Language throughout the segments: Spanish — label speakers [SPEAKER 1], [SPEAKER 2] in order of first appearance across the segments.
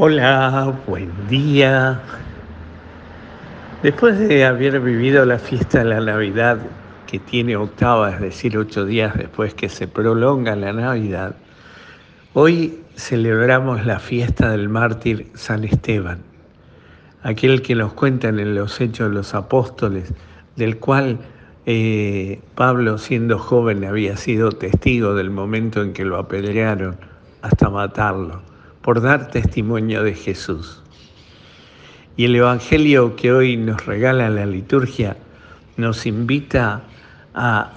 [SPEAKER 1] Hola, buen día. Después de haber vivido la fiesta de la Navidad, que tiene octava, es decir, ocho días después que se prolonga la Navidad, hoy celebramos la fiesta del mártir San Esteban, aquel que nos cuentan en los Hechos de los Apóstoles, del cual eh, Pablo, siendo joven, había sido testigo del momento en que lo apedrearon hasta matarlo por dar testimonio de Jesús. Y el Evangelio que hoy nos regala la liturgia nos invita a...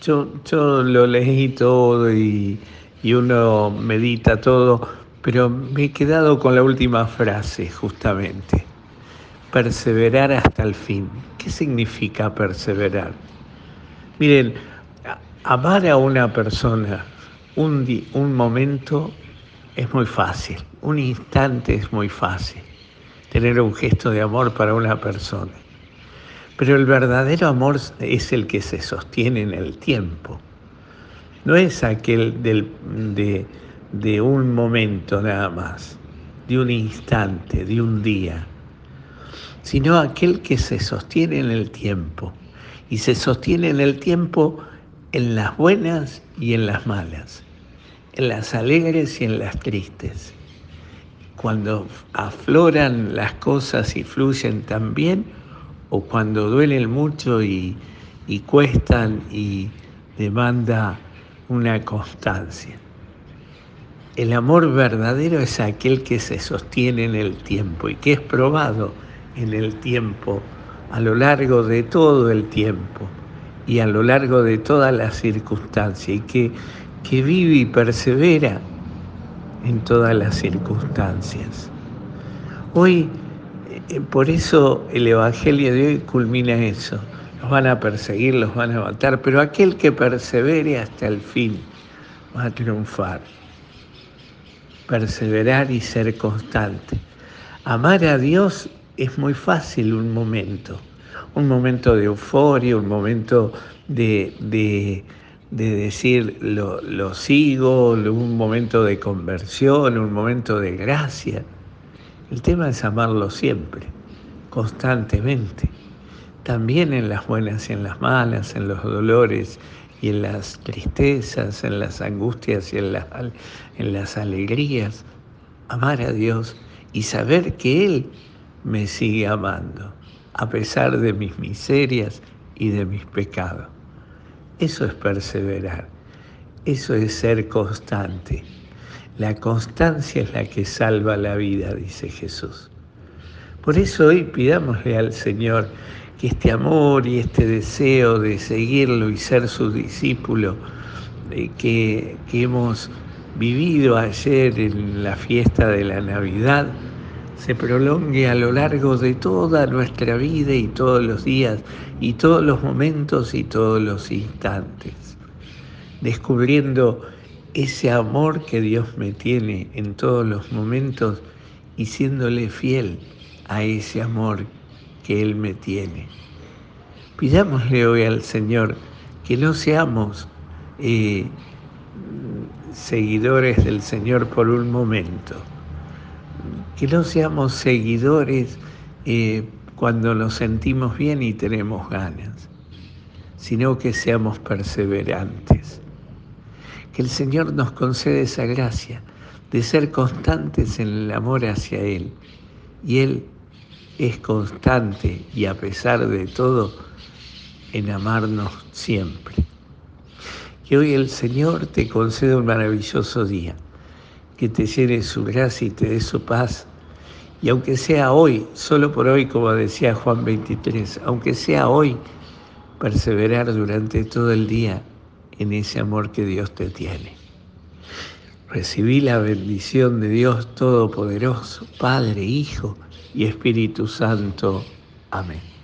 [SPEAKER 1] Yo, yo lo leí todo y, y uno medita todo, pero me he quedado con la última frase justamente. Perseverar hasta el fin. ¿Qué significa perseverar? Miren, amar a una persona un, un momento es muy fácil, un instante es muy fácil, tener un gesto de amor para una persona. Pero el verdadero amor es el que se sostiene en el tiempo. No es aquel del, de, de un momento nada más, de un instante, de un día, sino aquel que se sostiene en el tiempo. Y se sostiene en el tiempo en las buenas y en las malas en las alegres y en las tristes. Cuando afloran las cosas y fluyen tan bien, o cuando duelen mucho y, y cuestan y demanda una constancia. El amor verdadero es aquel que se sostiene en el tiempo y que es probado en el tiempo, a lo largo de todo el tiempo y a lo largo de todas las circunstancias y que que vive y persevera en todas las circunstancias. Hoy, eh, por eso el Evangelio de hoy culmina eso. Los van a perseguir, los van a matar, pero aquel que persevere hasta el fin va a triunfar. Perseverar y ser constante. Amar a Dios es muy fácil un momento, un momento de euforia, un momento de, de de decir lo, sigo, un momento de conversión, un momento de gracia. El tema es amarlo siempre, constantemente, también en las buenas y en las malas, en los dolores y en las tristezas, en las angustias y en las, en las alegrías. Amar a Dios y saber que Él me sigue amando, a pesar de mis miserias y de mis pecados. Eso es perseverar, eso es ser constante. La constancia es la que salva la vida, dice Jesús. Por eso hoy pidámosle al Señor que este amor y este deseo de seguirlo y ser su discípulo eh, que, que hemos vivido ayer en la fiesta de la Navidad, se prolongue a lo largo de toda nuestra vida y todos los días y todos los momentos y todos los instantes, descubriendo ese amor que Dios me tiene en todos los momentos y siéndole fiel a ese amor que Él me tiene. Pidámosle hoy al Señor que no seamos eh, seguidores del Señor por un momento, que no seamos seguidores eh, cuando nos sentimos bien y tenemos ganas, sino que seamos perseverantes. Que el Señor nos concede esa gracia de ser constantes en el amor hacia Él. Y Él es constante y a pesar de todo, en amarnos siempre. Que hoy el Señor te conceda un maravilloso día que te llene su gracia y te dé su paz. Y aunque sea hoy, solo por hoy, como decía Juan 23, aunque sea hoy, perseverar durante todo el día en ese amor que Dios te tiene. Recibí la bendición de Dios Todopoderoso, Padre, Hijo y Espíritu Santo. Amén.